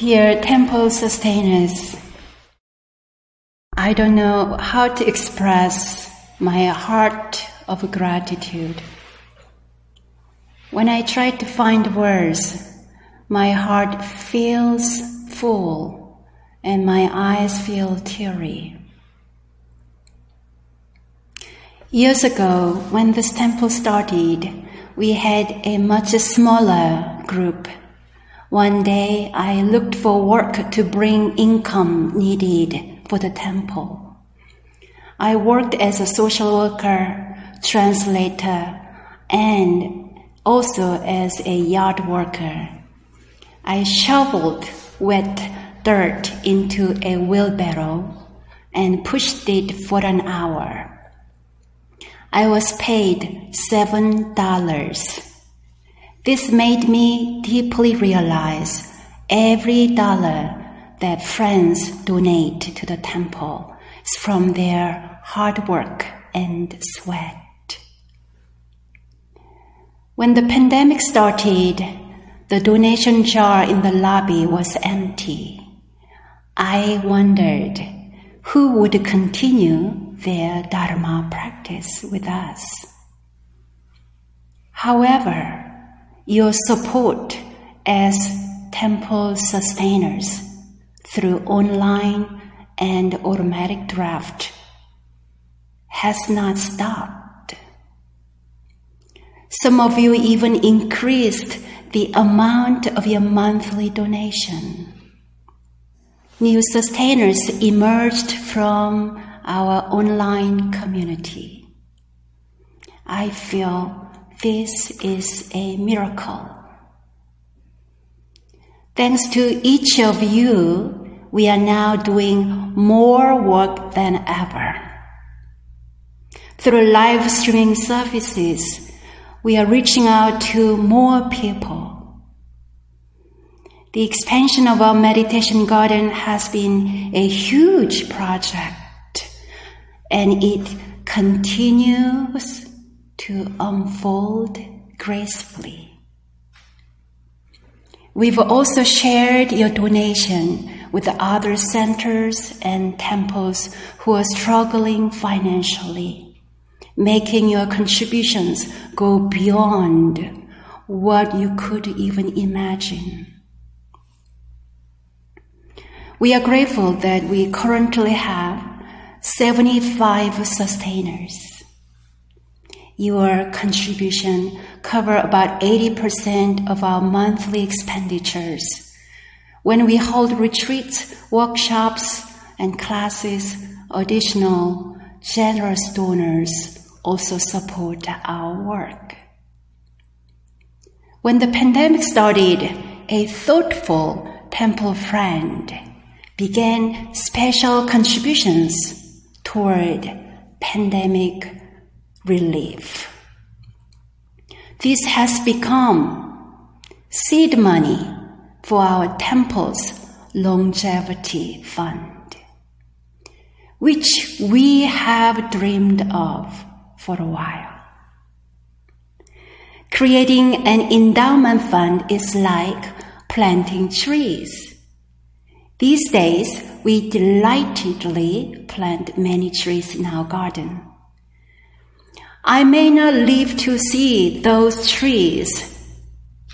Dear temple sustainers, I don't know how to express my heart of gratitude. When I try to find words, my heart feels full and my eyes feel teary. Years ago, when this temple started, we had a much smaller group. One day, I looked for work to bring income needed for the temple. I worked as a social worker, translator, and also as a yard worker. I shoveled wet dirt into a wheelbarrow and pushed it for an hour. I was paid seven dollars. This made me deeply realize every dollar that friends donate to the temple is from their hard work and sweat. When the pandemic started, the donation jar in the lobby was empty. I wondered who would continue their Dharma practice with us. However, your support as temple sustainers through online and automatic draft has not stopped. Some of you even increased the amount of your monthly donation. New sustainers emerged from our online community. I feel this is a miracle. Thanks to each of you, we are now doing more work than ever. Through live streaming services, we are reaching out to more people. The expansion of our meditation garden has been a huge project and it continues to unfold gracefully. We've also shared your donation with other centers and temples who are struggling financially, making your contributions go beyond what you could even imagine. We are grateful that we currently have 75 sustainers. Your contribution cover about 80% of our monthly expenditures. When we hold retreats, workshops, and classes, additional generous donors also support our work. When the pandemic started, a thoughtful temple friend began special contributions toward pandemic relief. This has become seed money for our temple's longevity fund, which we have dreamed of for a while. Creating an endowment fund is like planting trees. These days, we delightedly plant many trees in our garden. I may not live to see those trees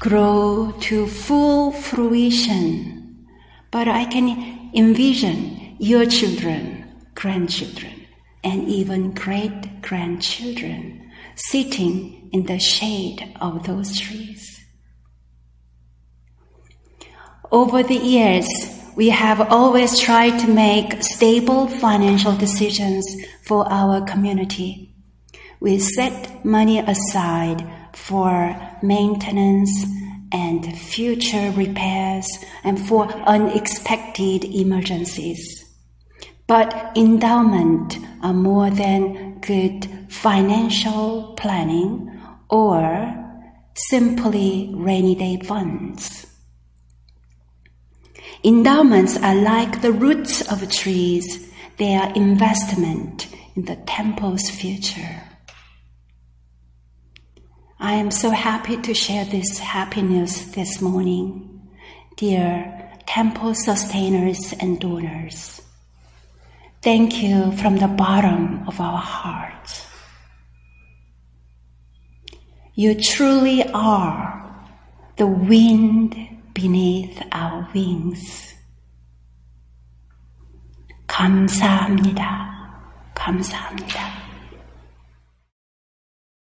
grow to full fruition, but I can envision your children, grandchildren, and even great grandchildren sitting in the shade of those trees. Over the years, we have always tried to make stable financial decisions for our community. We set money aside for maintenance and future repairs and for unexpected emergencies. But endowment are more than good financial planning or simply rainy day funds. Endowments are like the roots of trees. They are investment in the temple's future. I am so happy to share this happiness this morning. Dear temple sustainers and donors. Thank you from the bottom of our hearts. You truly are the wind beneath our wings. 감사합니다. 감사합니다.